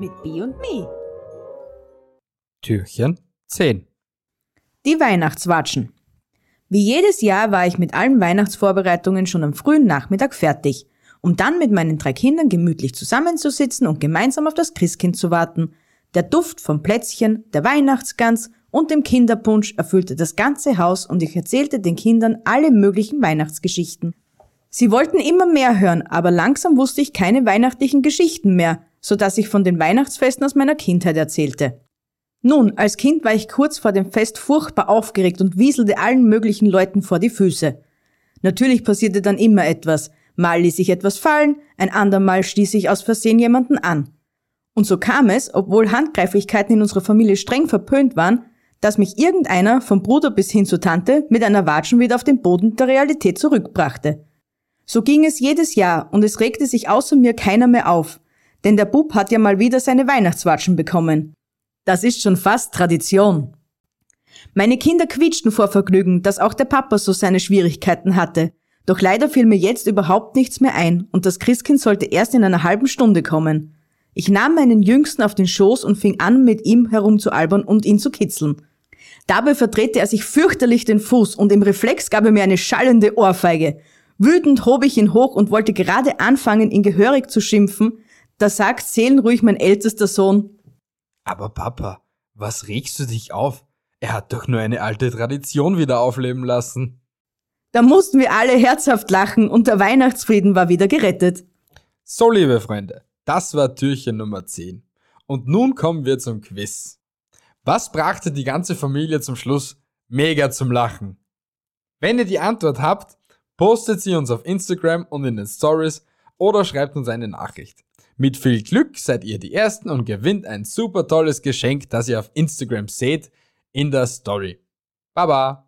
Mit B und Mi. Türchen 10. Die Weihnachtswatschen. Wie jedes Jahr war ich mit allen Weihnachtsvorbereitungen schon am frühen Nachmittag fertig, um dann mit meinen drei Kindern gemütlich zusammenzusitzen und gemeinsam auf das Christkind zu warten. Der Duft vom Plätzchen, der Weihnachtsgans und dem Kinderpunsch erfüllte das ganze Haus und ich erzählte den Kindern alle möglichen Weihnachtsgeschichten. Sie wollten immer mehr hören, aber langsam wusste ich keine weihnachtlichen Geschichten mehr, so dass ich von den Weihnachtsfesten aus meiner Kindheit erzählte. Nun, als Kind war ich kurz vor dem Fest furchtbar aufgeregt und wieselte allen möglichen Leuten vor die Füße. Natürlich passierte dann immer etwas. Mal ließ ich etwas fallen, ein andermal stieß ich aus Versehen jemanden an. Und so kam es, obwohl Handgreiflichkeiten in unserer Familie streng verpönt waren, dass mich irgendeiner, vom Bruder bis hin zur Tante, mit einer Watschen wieder auf den Boden der Realität zurückbrachte. So ging es jedes Jahr und es regte sich außer mir keiner mehr auf, denn der Bub hat ja mal wieder seine Weihnachtswatschen bekommen. Das ist schon fast Tradition. Meine Kinder quietschten vor Vergnügen, dass auch der Papa so seine Schwierigkeiten hatte. Doch leider fiel mir jetzt überhaupt nichts mehr ein und das Christkind sollte erst in einer halben Stunde kommen. Ich nahm meinen Jüngsten auf den Schoß und fing an, mit ihm herumzualbern und ihn zu kitzeln. Dabei verdrehte er sich fürchterlich den Fuß und im Reflex gab er mir eine schallende Ohrfeige. Wütend hob ich ihn hoch und wollte gerade anfangen, ihn gehörig zu schimpfen. Da sagt seelenruhig mein ältester Sohn. Aber Papa, was regst du dich auf? Er hat doch nur eine alte Tradition wieder aufleben lassen. Da mussten wir alle herzhaft lachen und der Weihnachtsfrieden war wieder gerettet. So, liebe Freunde, das war Türchen Nummer 10. Und nun kommen wir zum Quiz. Was brachte die ganze Familie zum Schluss mega zum Lachen? Wenn ihr die Antwort habt, Postet sie uns auf Instagram und in den Stories oder schreibt uns eine Nachricht. Mit viel Glück seid ihr die Ersten und gewinnt ein super tolles Geschenk, das ihr auf Instagram seht, in der Story. Baba!